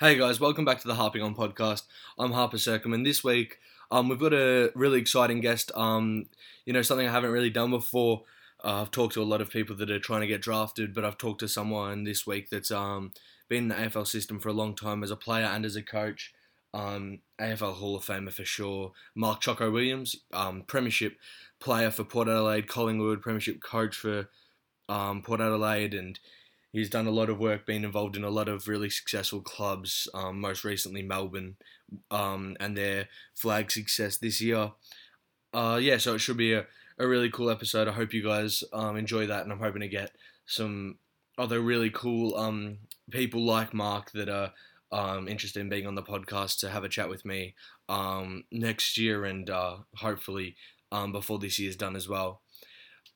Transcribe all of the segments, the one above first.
Hey guys, welcome back to the Harping On podcast. I'm Harper Circum, and this week um, we've got a really exciting guest. Um, you know, something I haven't really done before. Uh, I've talked to a lot of people that are trying to get drafted, but I've talked to someone this week that's um, been in the AFL system for a long time as a player and as a coach. Um, AFL Hall of Famer for sure. Mark Choco Williams, um, Premiership player for Port Adelaide, Collingwood, Premiership coach for um, Port Adelaide, and he's done a lot of work, been involved in a lot of really successful clubs, um, most recently Melbourne, um, and their flag success this year. Uh, yeah, so it should be a, a really cool episode. I hope you guys um, enjoy that, and I'm hoping to get some other really cool um, people like Mark that are um, interested in being on the podcast to have a chat with me um, next year and uh, hopefully um, before this year's done as well.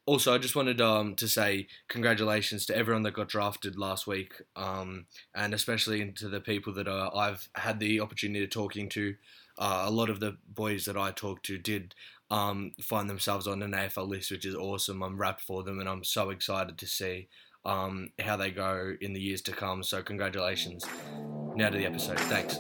Also, I just wanted um, to say congratulations to everyone that got drafted last week, um, and especially to the people that uh, I've had the opportunity of talking to. Uh, a lot of the boys that I talked to did um, find themselves on an AFL list, which is awesome. I'm wrapped for them, and I'm so excited to see um, how they go in the years to come. So, congratulations. Now to the episode. Thanks.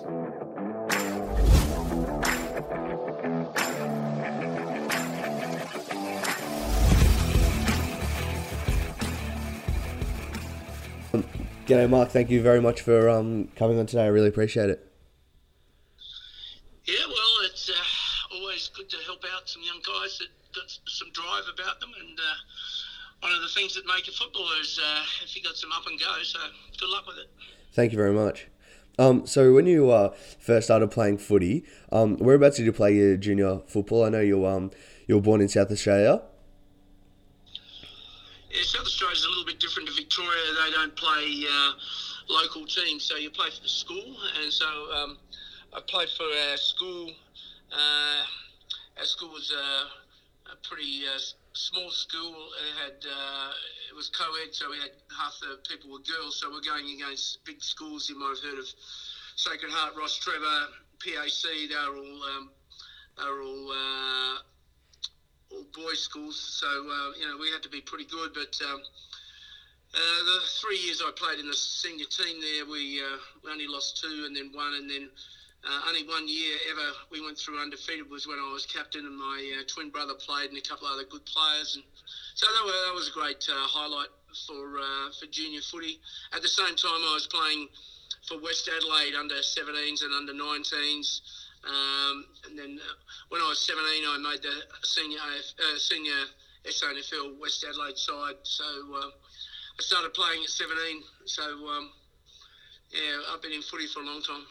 G'day, Mark. Thank you very much for um, coming on today. I really appreciate it. Yeah, well, it's uh, always good to help out some young guys that got some drive about them, and uh, one of the things that make a footballer is uh, if you got some up and go. So good luck with it. Thank you very much. Um, so when you uh, first started playing footy, um, whereabouts did you play your junior football? I know you um you were born in South Australia. Yeah, South Australia's a little bit different to Victoria. They don't play uh, local teams, so you play for the school. And so um, I played for our school. Uh, our school was a, a pretty uh, small school. It had uh, it was co-ed, so we had half the people were girls. So we're going against big schools. You might have heard of Sacred Heart, Rostrevor, PAC. They're all um, they're all uh, all boys schools. So uh, you know we had to be pretty good. But um, uh, the three years I played in the senior team there, we uh, we only lost two and then one, and then uh, only one year ever we went through undefeated was when I was captain and my uh, twin brother played and a couple of other good players. And so that, were, that was a great uh, highlight for for junior footy. At the same time, I was playing for West Adelaide under 17s and under 19s. Um, and then when I was 17, I made the senior AF, senior SANFL West Adelaide side. So I started playing at 17. So um, yeah, I've been in footy for a long time.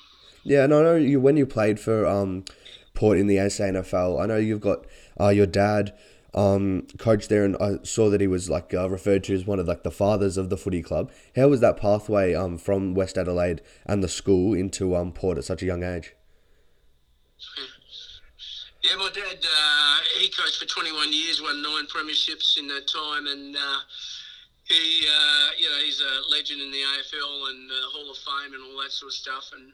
Yeah, and I know you when you played for um, Port in the SANFL. I know you've got uh, your dad um, coach there, and I saw that he was like uh, referred to as one of like the fathers of the footy club. How was that pathway um, from West Adelaide and the school into um, Port at such a young age? Yeah, my dad uh, he coached for 21 years, won nine premierships in that time, and uh, he uh, you know he's a legend in the AFL and uh, Hall of Fame and all that sort of stuff, and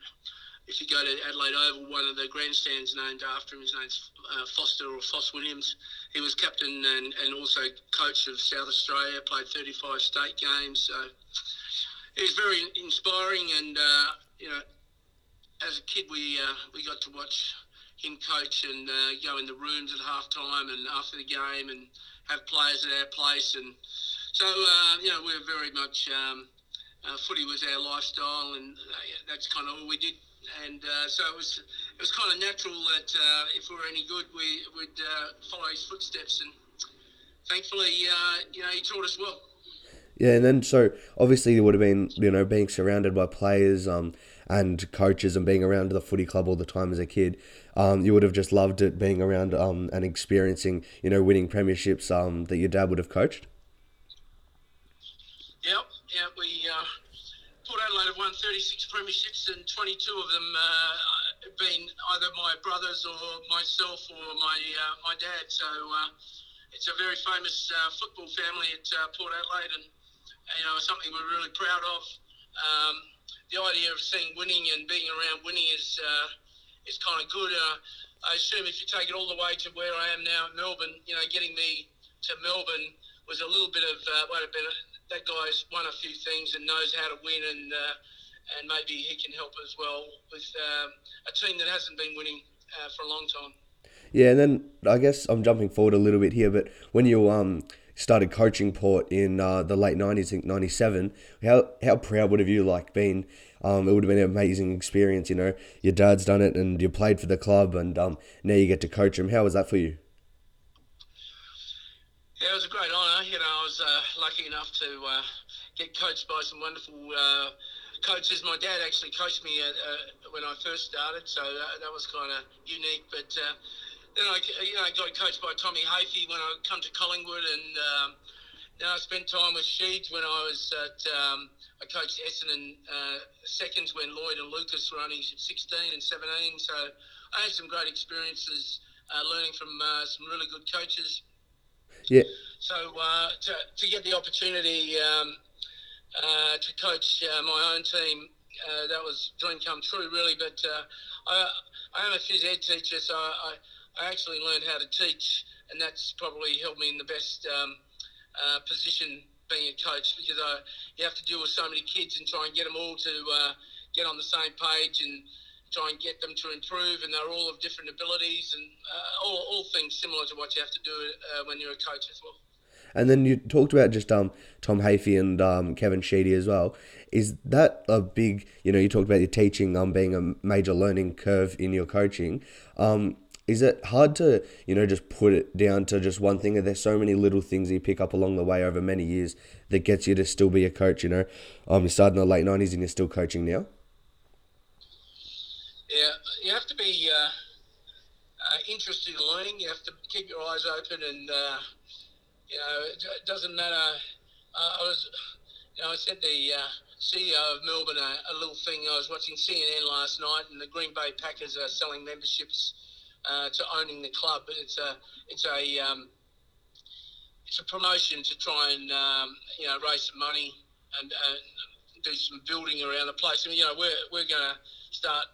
if you go to Adelaide Oval, one of the grandstands named after him, his name's uh, Foster or Fos Williams. He was captain and, and also coach of South Australia, played 35 state games. So he was very inspiring. And, uh, you know, as a kid, we, uh, we got to watch him coach and uh, go in the rooms at halftime and after the game and have players at our place. And so, uh, you know, we we're very much. Um, uh, footy was our lifestyle, and that's kind of all we did and uh, so it was it was kind of natural that uh, if we were any good, we would uh, follow his footsteps, and thankfully, uh, you know, he taught us well. Yeah, and then so obviously you would have been you know being surrounded by players um, and coaches and being around the footy club all the time as a kid. Um, you would have just loved it being around um, and experiencing you know winning premierships um, that your dad would have coached. Yep, yeah, we uh, Port Adelaide have won 36 premierships, and 22 of them uh, have been either my brothers or myself or my uh, my dad. So uh, it's a very famous uh, football family at uh, Port Adelaide, and you know something we're really proud of. Um, the idea of seeing winning and being around winning is is kind of good. I assume if you take it all the way to where I am now at Melbourne, you know, getting me to Melbourne was a little bit of uh, what a bit that guy's won a few things and knows how to win and uh, and maybe he can help as well with um, a team that hasn't been winning uh, for a long time. Yeah, and then I guess I'm jumping forward a little bit here, but when you um started coaching Port in uh, the late '90s, I think '97, how how proud would have you like been? Um, it would have been an amazing experience, you know. Your dad's done it, and you played for the club, and um, now you get to coach him. How was that for you? Yeah, it was a great honour. You know, I was uh, lucky enough to uh, get coached by some wonderful uh, coaches. My dad actually coached me at, uh, when I first started, so that, was kind of unique. But uh, then I, you know, got coached by Tommy Hafey when I come to Collingwood, and um, then I spent time with Sheeds when I was at. Um, I coached Essendon uh, seconds when Lloyd and Lucas were only 16 and 17. So I had some great experiences learning from some really good coaches. Yeah. So uh, to, to get the opportunity um, uh, to coach uh, my own team, uh, that was dream come true, really. But uh, I, I am a phys ed teacher, so I, I actually learned how to teach, and that's probably helped me in the best um, uh, position being a coach because I, you have to deal with so many kids and try and get them all to get on the same page and try and get them to improve, and they're all of different abilities and uh, all, all things similar to what you have to do uh, when you're a coach as well. And then you talked about just um, Tom Hafey and um, Kevin Sheedy as well. Is that a big, you know, you talked about your teaching um, being a major learning curve in your coaching. Um, is it hard to, you know, just put it down to just one thing? Are there so many little things you pick up along the way over many years that gets you to still be a coach, you know? Um, you started in the late 90s and you're still coaching now? Yeah, you have to be uh, uh, interested in learning. You have to keep your eyes open and... Uh, you know, it, doesn't matter. Uh, I was, you know, I sent the uh, CEO of Melbourne a, a, little thing. I was watching CNN last night, and the Green Bay Packers are selling memberships uh, to owning the club. It's a, it's a, um, it's a promotion to try and um, you know raise some money and do some building around the place. I mean, you know, we're we're going to start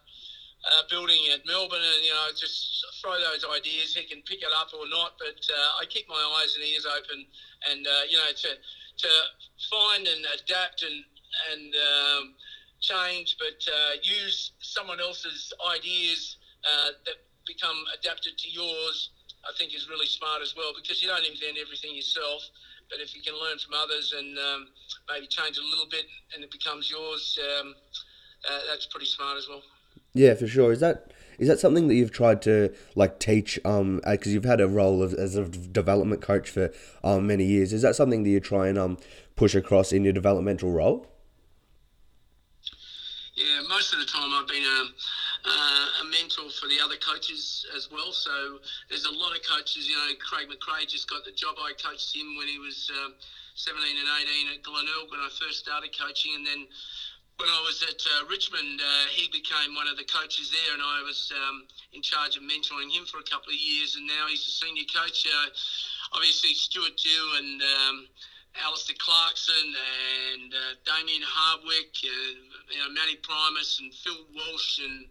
uh, building at Melbourne, and you know, just throw those ideas. He can pick it up or not, but uh, I keep my eyes and ears open, and uh, you know, to to find and adapt and and um, change, but uh, use someone else's ideas uh, that become adapted to yours. I think is really smart as well because you don't invent everything yourself. But if you can learn from others and um, maybe change a little bit and it becomes yours, um, uh, that's pretty smart as well. Yeah, for sure. Is that is that something that you've tried to like teach? Um, because uh, you've had a role of, as a development coach for um many years. Is that something that you try and um push across in your developmental role? Yeah, most of the time I've been a, uh, a mentor for the other coaches as well. So there's a lot of coaches. You know, Craig McRae just got the job. I coached him when he was um, 17 and 18 at Glenelg when I first started coaching, and then when I was at uh, Richmond, uh, he became one of the coaches there, and I was um, in charge of mentoring him for a couple of years. And now he's a senior coach. Uh, obviously, Stuart Dew and um, Alistair Clarkson and uh, Damien Hardwick, and you know Matty Primus and Phil Walsh and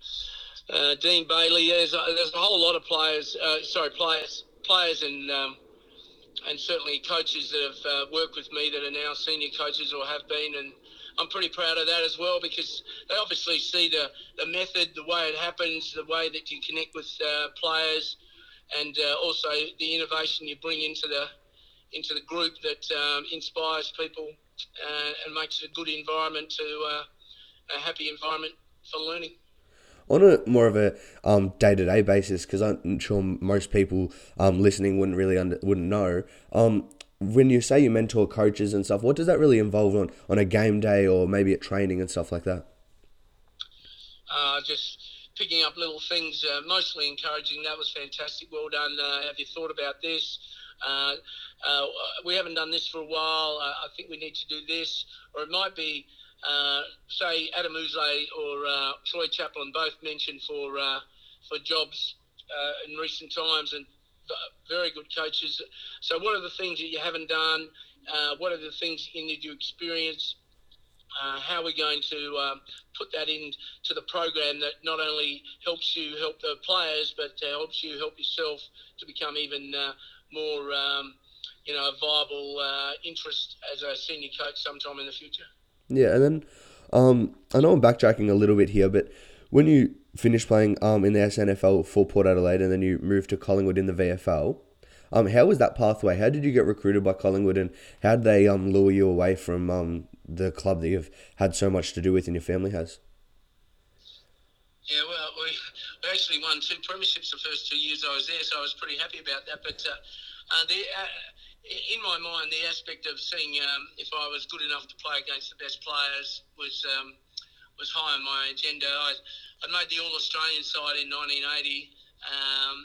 uh, Dean Bailey. There's a, there's a whole lot of players. Uh, sorry, players, players, and um, and certainly coaches that have worked with me that are now senior coaches or have been and I'm pretty proud of that as well because they obviously see the, the method, the way it happens, the way that you connect with uh, players, and uh, also the innovation you bring into the into the group that um, inspires people uh, and makes it a good environment to uh, a happy environment for learning. On a more of a day to day basis, because I'm sure most people um, listening wouldn't really under, wouldn't know. Um, when you say you mentor coaches and stuff, what does that really involve on, on a game day or maybe at training and stuff like that? Uh, just picking up little things, uh, mostly encouraging. That was fantastic. Well done. Uh, have you thought about this? Uh, uh, we haven't done this for a while. Uh, I think we need to do this. Or it might be, say, Adam Ousley or Troy Chaplin both mentioned for for jobs in recent times, and very good coaches. So, what are the things that you haven't done? Uh, what are the things you need to experience? Uh, how are we going to um, put that into the program that not only helps you help the players, but uh, helps you help yourself to become even uh, more, um, you know, a viable uh, interest as a senior coach sometime in the future. Yeah, and then Um, I know I'm backtracking a little bit here, but when you finished playing um, in the SANFL for Port Adelaide and then you moved to Collingwood in the VFL, um, how was that pathway? How did you get recruited by Collingwood and how did they um, lure you away from um, the club that you've had so much to do with and your family has? Yeah, well, we, we actually won two premierships the first two years I was there, so I was pretty happy about that. But uh, uh, the, uh, in my mind, the aspect of seeing um, if I was good enough to play against the best players was um, was high on my agenda. I, I made the All Australian side in 1980. Um,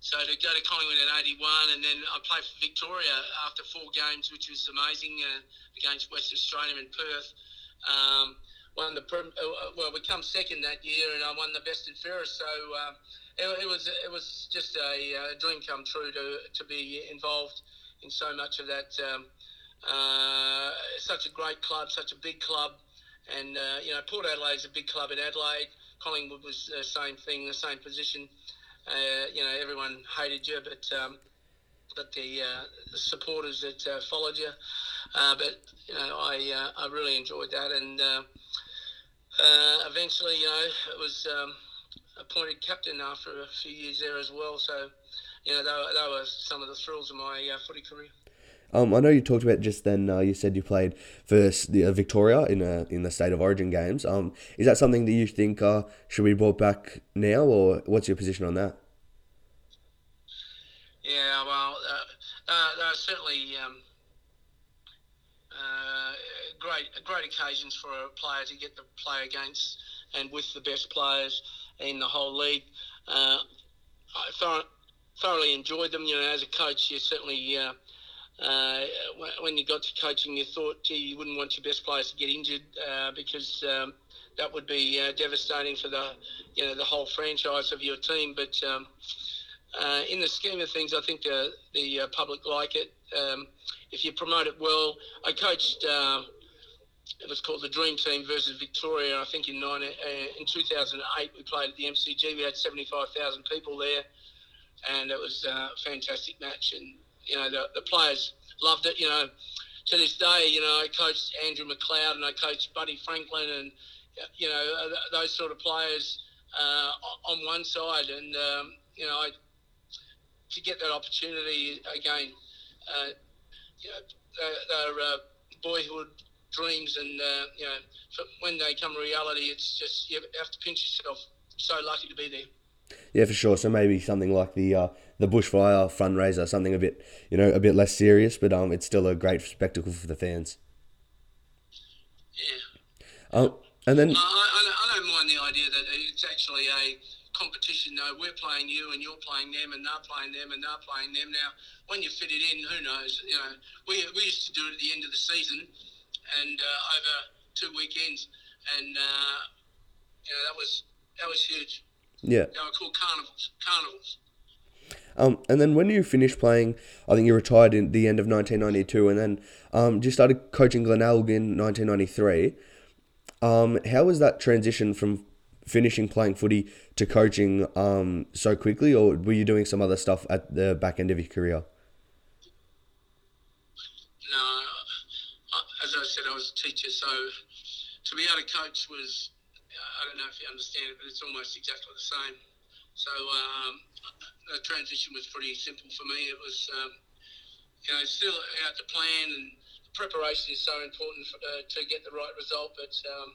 so to go to Collingwood in 81 and then I played for Victoria after four games, which was amazing uh, against West Australia in Perth. Um, won the uh, uh, well, we come second that year, and I won the best and fairest. So uh, it, it, was it was just a, a, dream come true to to be involved in so much of that. Um, uh, such a great club, such a big club, and uh, you know Port Adelaide is a big club in Adelaide. Collingwood was the same thing, the same position. Uh, you know, everyone hated you, but um, but the, the supporters that followed you. but you know, I I really enjoyed that, and uh, eventually, you know, it was um, appointed captain after a few years there as well. So, you know, that, were some of the thrills of my uh, footy career. Um, I know you talked about just then. Uh, you said you played for the, uh, Victoria in a, in the state of origin games. Um, is that something that you think uh, should be brought back now, or what's your position on that? Yeah, well, uh, uh, certainly um, great great occasions for a player to get to play against and with the best players in the whole league. Uh, I thoroughly enjoyed them. You know, as a coach, you certainly. Uh, uh, when you got to coaching, you thought, gee, you wouldn't want your best players to get injured uh, because um, that would be uh, devastating for the, you know, the whole franchise of your team. But um, uh, in the scheme of things, I think the, the public like it. Um, if you promote it well, I coached it was called the Dream Team versus Victoria. I think in nine, uh, in 2008 we played at the MCG. We had 75,000 people there, and it was a fantastic match. And you know the, the players loved it. You know, to this day, you know I coached Andrew McLeod and I coached Buddy Franklin and you know those sort of players uh, on one side, and um, you know I, to get that opportunity again, uh, you know, they're uh, boyhood dreams, and uh, you know, when they come reality, it's just you have to pinch yourself. So lucky to be there. Yeah, for sure. So maybe something like the uh, the bushfire fundraiser, something a bit you know a bit less serious, but um, it's still a great spectacle for the fans. Yeah. Um, and then I, I, I don't mind the idea that it's actually a competition. Though we're playing you and you're playing them, and they're playing them and they're playing them. Now, when you fit it in, who knows? You know, we we used to do it at the end of the season and uh, over two weekends, and uh, you know that was that was huge. Yeah, they were called carnivals. Carnivals. Um, and then when you finished playing, I think you retired in the end of 1992, and then um, just started coaching Glenelg in 1993. Um, how was that transition from finishing playing footy to coaching um, so quickly, or were you doing some other stuff at the back end of your career? No, as I said, I was a teacher. So to be able to coach was, I don't know if you understand it, but it's almost exactly the same. So um, the transition was pretty simple for me. It was, um, you know, still out to plan and preparation is so important for, uh, to get the right result. But um,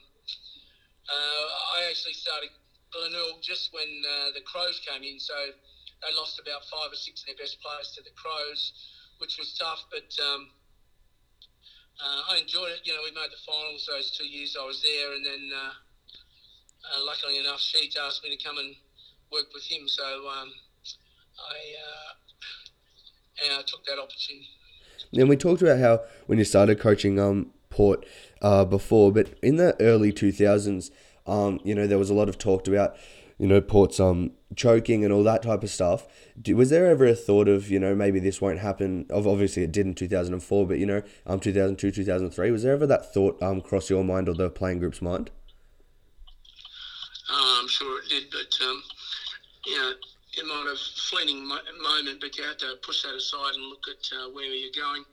uh, I actually started Glenelg just when uh, the Crows came in. So they lost about five or six of their best players to the Crows, which was tough. But um, uh, I enjoyed it. You know, we made the finals those two years I was there, and then uh, uh, luckily enough, Sheeds asked me to come and work with him. So um, I, uh, I took that opportunity. Then we talked about how when you started coaching um, Port uh, before, but in the early 2000s, um, you know, there was a lot of talk about you know, Port's um choking and all that type of stuff. Was there ever a thought of you know maybe this won't happen? Obviously, it did in two thousand and four, but you know, um, two thousand two, two thousand three. Was there ever that thought um cross your mind or the playing group's mind? Uh, I'm sure it did, but um, you know, it might have fleeting moment, but you have to push that aside and look at uh, where you're going.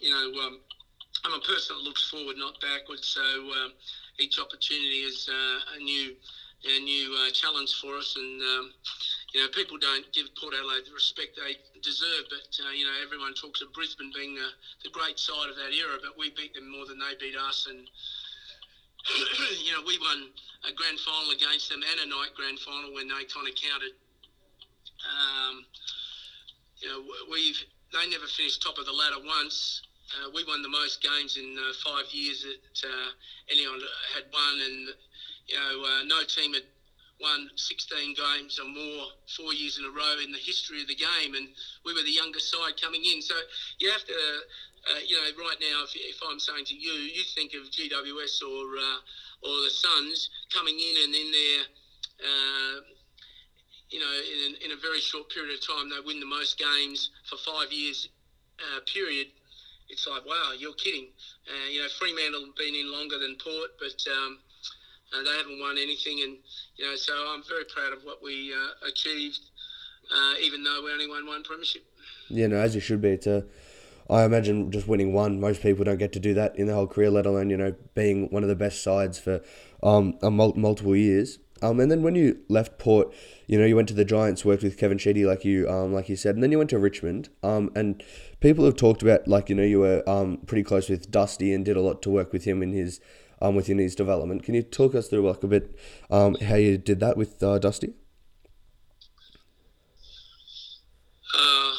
You know, um, I'm a person that looks forward, not backwards. So, um, each opportunity is uh, a new a new uh, challenge for us. And um, you know, people don't give Port Adelaide the respect they deserve. But uh, you know, everyone talks of Brisbane being the, the great side of that era, but we beat them more than they beat us. And you know, we won a grand final against them and a night grand final when they kind of counted. Um, you know, we've they never finished top of the ladder once. Uh, we won the most games in uh, five years that uh, anyone had won, and you know uh, no team had won 16 games or more four years in a row in the history of the game, and we were the youngest side coming in. So you have to, uh, you know, right now, if, if, I'm saying to you, you think of GWS or uh, or the Suns coming in and in their you know, in, in a very short period of time, they win the most games for five years uh, period. It's like, wow, you're kidding. Uh, you know, Fremantle have been in longer than Port, but um, uh, they haven't won anything. And, you know, so I'm very proud of what we uh, achieved, uh, even though we only won one premiership. Yeah, no, as you should be. It's a, I imagine just winning one, most people don't get to do that in their whole career, let alone, you know, being one of the best sides for um, multiple years. Um, and then when you left Port, you know, you went to the Giants, worked with Kevin Sheedy, like you, um, like you said, and then you went to Richmond. Um, and people have talked about, like, you know, you were um, pretty close with Dusty and did a lot to work with him in his, um, within his development. Can you talk us through like a bit, um, how you did that with uh, Dusty? Uh,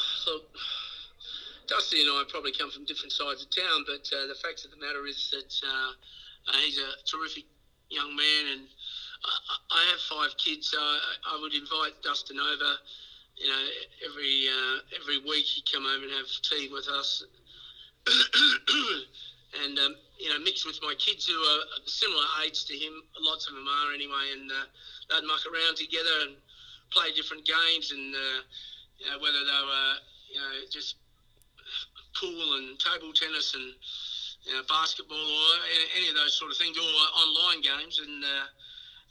Dusty and I probably come from different sides of town, but uh, the fact of the matter is that uh, uh he's a terrific young man and I have five kids, so I would invite Dustin over. You know, every uh, every week he'd come over and have tea with us, and um, you know, mix with my kids who are similar age to him. Lots of them are anyway, and uh, they'd muck around together and play different games, and uh, you know, whether they were you know just pool and table tennis and you know, basketball or any, of those sort of things, or online games, and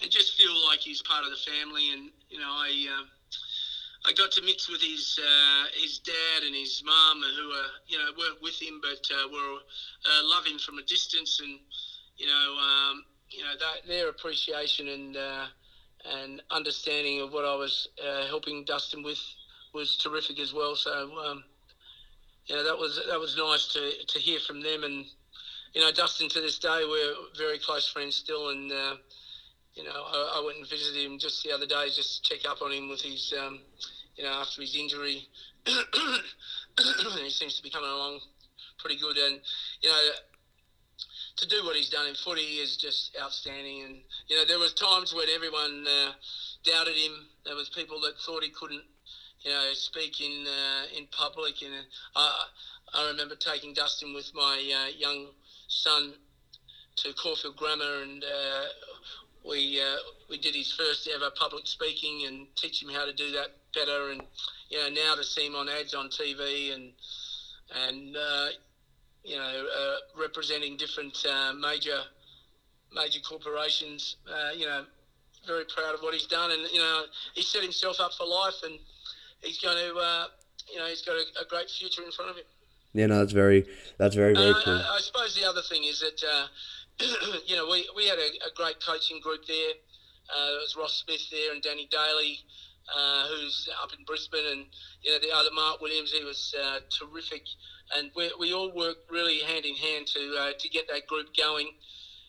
and just feel like he's part of the family. And you know, I uh, I got to mix with his uh, his dad and his mum, who are you know weren't with him, but uh, were uh, love him from a distance, and you know, um, you know that, their appreciation and uh, and understanding of what I was uh, helping Dustin with was terrific as well. So. Um, you know that was that was nice to, to hear from them and you know Dustin to this day we're very close friends still and uh, you know, I, I, went and visited him just the other day, just to check up on him with his, um, you know, after his injury. he seems to be coming along pretty good, and you know, to do what he's done in footy is just outstanding. And you know, there was times when everyone uh, doubted him. There was people that thought he couldn't, you know, speak in uh, in public. And I, I remember taking Dustin with my uh, young son to Caulfield Grammar, and uh, we uh, we did his first ever public speaking and teach him how to do that better. And you know now to see him on ads on TV and and uh, you know uh, representing different uh, major major corporations, uh, you know, very proud of what he's done. And you know he set himself up for life, and he's going to uh, you know he's got a, a, great future in front of him. Yeah, no, that's very that's very very cool. I, I suppose the other thing is that you know, we, we had a, a great coaching group there. Uh, there was Ross Smith there and Danny Daly, uh, who's up in Brisbane, and you know the other Mark Williams. He was uh, terrific, and we, we all worked really hand in hand to uh, to get that group going.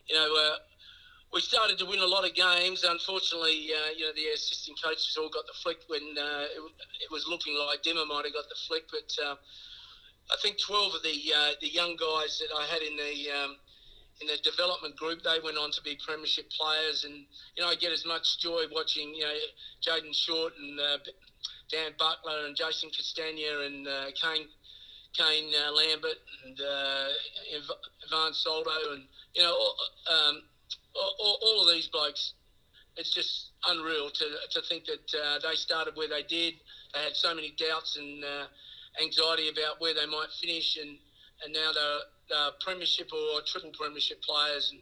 You know, uh, we started to win a lot of games. Unfortunately, uh, you know the assistant coaches all got the flick when it, it, was looking like Dimma might have got the flick, but I think 12 of the the young guys that I had in the um, in the development group, they went on to be premiership players, and you know I get as much joy watching you know Jayden Short and uh, Dan Butler and Jason Castagna and uh, Kane Kane uh, Lambert and uh, Ivan Soldo and you know um, all, all, of these blokes. It's just unreal to, to think that uh, they started where they did. They had so many doubts and uh, anxiety about where they might finish, and and now they're uh, premiership or triple premiership players. And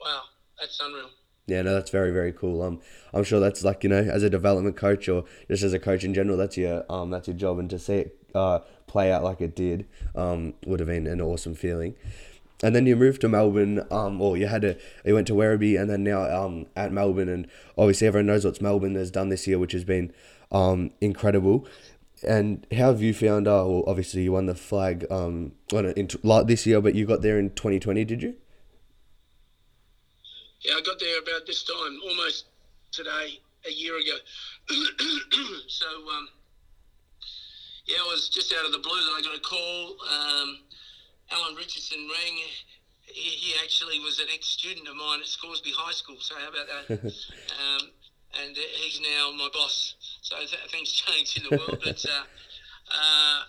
wow, that's unreal. Yeah, no, that's very very cool. Um, I'm sure that's like you know, as a development coach or just as a coach in general, that's your um, that's your job, and to see it uh, play out like it did, um, would have been an awesome feeling. and then you moved to Melbourne, um, or you had a you went to Werribee, and then now um, at Melbourne, and obviously everyone knows what Melbourne has done this year, which has been um, incredible. And how have you found? Uh, well, obviously you won the flag um, on a, in, like this year, but you got there in twenty twenty, did you? Yeah, I got there about this time, almost today, a year ago. so, um, yeah, it was just out of the blue that I got a call. Um, Alan Richardson rang. He, he, actually was an ex-student of mine at Scoresby High School. So how about that? um, and he's now my boss. So th- things change in the world, but uh, uh,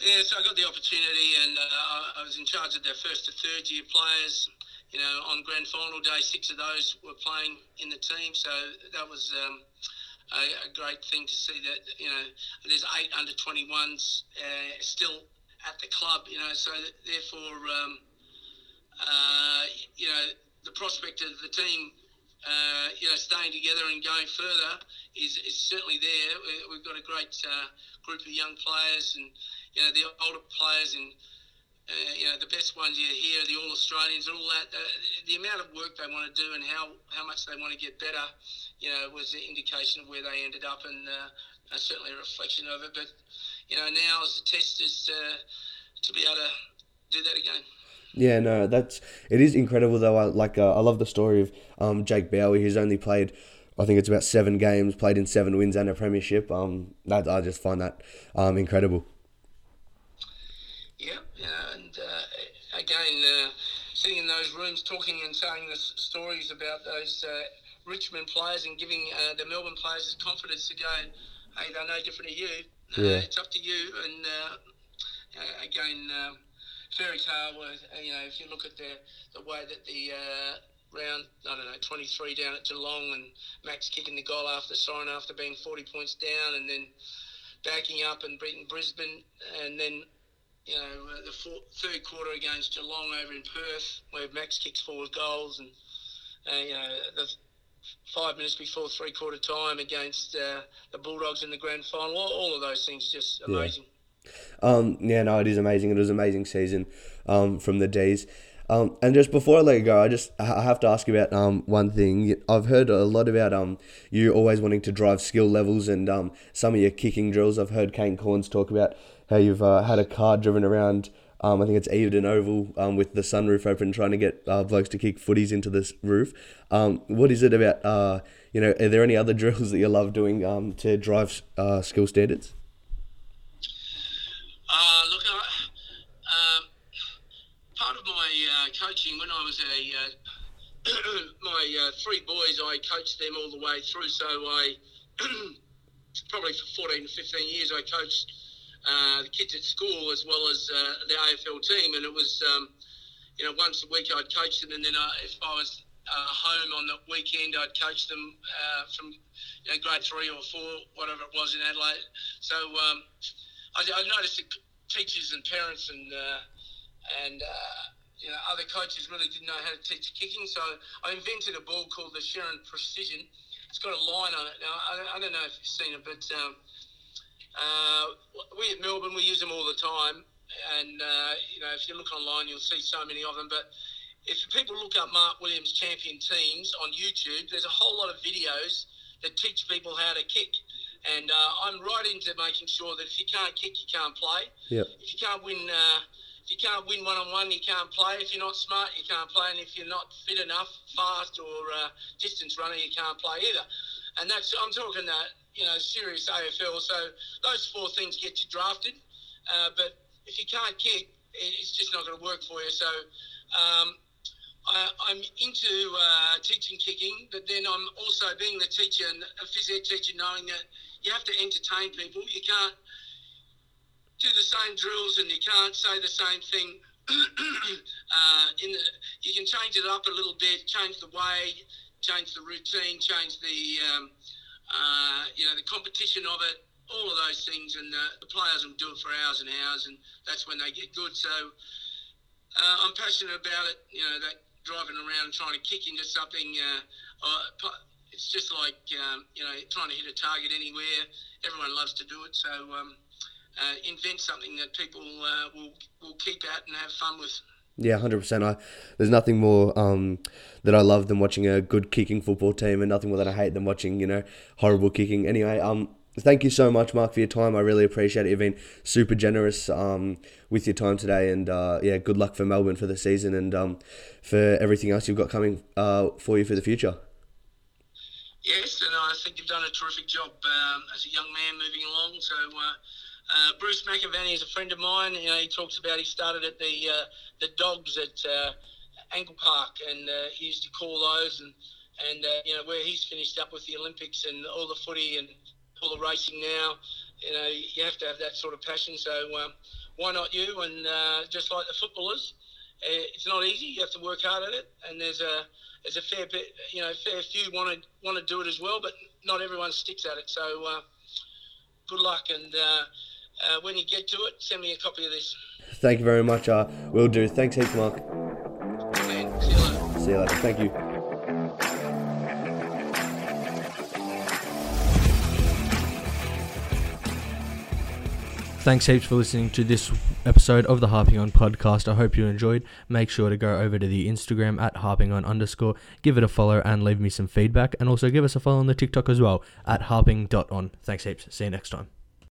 yeah. So I got the opportunity, and uh, I was in charge of their first to third year players. You know, on grand final day, six of those were playing in the team. So that was. Um, a, a, great thing to see that you know there's eight under 21s uh, still at the club. You know, so therefore, um, uh, you know, the prospect of the team uh, you know, staying together and going further is, is certainly there. We've got a great uh, group of young players and, you know, the older players and, uh, you know, the best ones you hear, the All Australians and all that. Uh, the amount of work they want to do and how, how much they want to get better, you know, was the indication of where they ended up and uh, certainly a reflection of it. But, you know, now as the test is to be able to do that again. Yeah, no, that's it is incredible though. I like uh, I love the story of um, Jake Bowey, who's only played, I think it's about seven games, played in seven wins and a premiership. Um, that I just find that um, incredible. Yeah, yeah, and uh, again, uh, sitting in those rooms, talking and saying the stories about those uh, Richmond players and giving uh, the Melbourne players confidence to go, hey, they're no different to you. Uh, yeah. it's up to you, and again fairy tale where, uh, you know, if you look at the, the way that the uh, round, I don't know, 23 down at Geelong and Max kicking the goal after siren after being 40 points down and then backing up and beating Brisbane and then, you know, uh, the four, third quarter against Geelong over in Perth where Max kicks four goals and, uh, you know, the five minutes before three quarter time against uh, the Bulldogs in the grand final. All, all of those things are just amazing. Yeah. Um, yeah, no, it is amazing. It was an amazing season um, from the D's. Um, and just before I let you go, I just I have to ask about um, one thing. I've heard a lot about um, you always wanting to drive skill levels and um, some of your kicking drills. I've heard Kane Cornes talk about how you've uh, had a car driven around. Um, I think it's Egerton Oval um, with the sunroof open, trying to get uh, blokes to kick footies into this roof. Um, what is it about? Uh, you know, are there any other drills that you love doing um, to drive uh, skill standards? Uh, look, um, part of my uh, coaching when I was a uh, my uh, three boys, I coached them all the way through. So I probably for 14 to 15 years, I coached uh, the kids at school as well as uh, the AFL team, and it was um, you know once a week I'd coach them, and then if I was home on the weekend, I'd coach them from you know, grade three or four, whatever it was in Adelaide. So. Um, I, I noticed that teachers and parents and uh, and uh, you know other coaches really didn't know how to teach kicking. So I invented a ball called the Sherrin Precision. It's got a line on it. Now I, I don't know if you've seen it, but um, uh, we at Melbourne we use them all the time. And uh, you know if you look online, you'll see so many of them. But if people look up Mark Williams champion teams on YouTube, there's a whole lot of videos that teach people how to kick. And uh, I'm right into making sure that if you can't kick, you can't play. Yep. If you can't win, uh, if you can't win one on one, you can't play. If you're not smart, you can't play. And if you're not fit enough, fast or uh, distance runner, you can't play either. And that's I'm talking that you know serious AFL. So those four things get you drafted. Uh, but if you can't kick, it's just not going to work for you. So. Um, I, am into uh, teaching kicking, but then I'm also being the teacher and a phys ed teacher, knowing that you have to entertain people. You can't do the same drills and you can't say the same thing. uh, in the, you can change it up a little bit, change the way, change the routine, change the um, uh, you know the competition of it, all of those things, and uh, the players will do it for hours and hours, and that's when they get good. So uh, I'm passionate about it. You know that driving around trying to kick into something. Uh, it's just like um, you know trying to hit a target anywhere. Everyone loves to do it, so um, uh, invent something that people uh, will will keep at and have fun with. Yeah, hundred percent. I there's nothing more um, that I love than watching a good kicking football team, and nothing more that I hate than watching you know horrible kicking. Anyway, um, thank you so much, Mark, for your time. I really appreciate it. You've been super generous um, with your time today, and uh, yeah, good luck for Melbourne for the season and um, for everything else you've got coming uh, for you for the future. Yes, and I think you've done a terrific job um, as a young man moving along. So. Uh, uh, Bruce McAvaney is a friend of mine. You know, he talks about he started at the uh, the dogs at uh, Angle Park, and uh, he used to call those, and and uh, you know where he's finished up with the Olympics and all the footy and all the racing now. You know, you have to have that sort of passion. So um, why not you? And just like the footballers, it's not easy. You have to work hard at it, and there's a there's a fair bit, you know, fair few want to want to do it as well, but not everyone sticks at it. So good luck and uh, when you get to it, send me a copy of this. Thank you very much. Uh, will do. Thanks heaps, Mark. Man, see you later. See you later. Thank you. Thanks heaps for listening to this episode of the Harping On podcast. I hope you enjoyed. Make sure to go over to the Instagram at harping on underscore, give it a follow and leave me some feedback. And also give us a follow on the TikTok as well at harping.on. Thanks heaps. See you next time.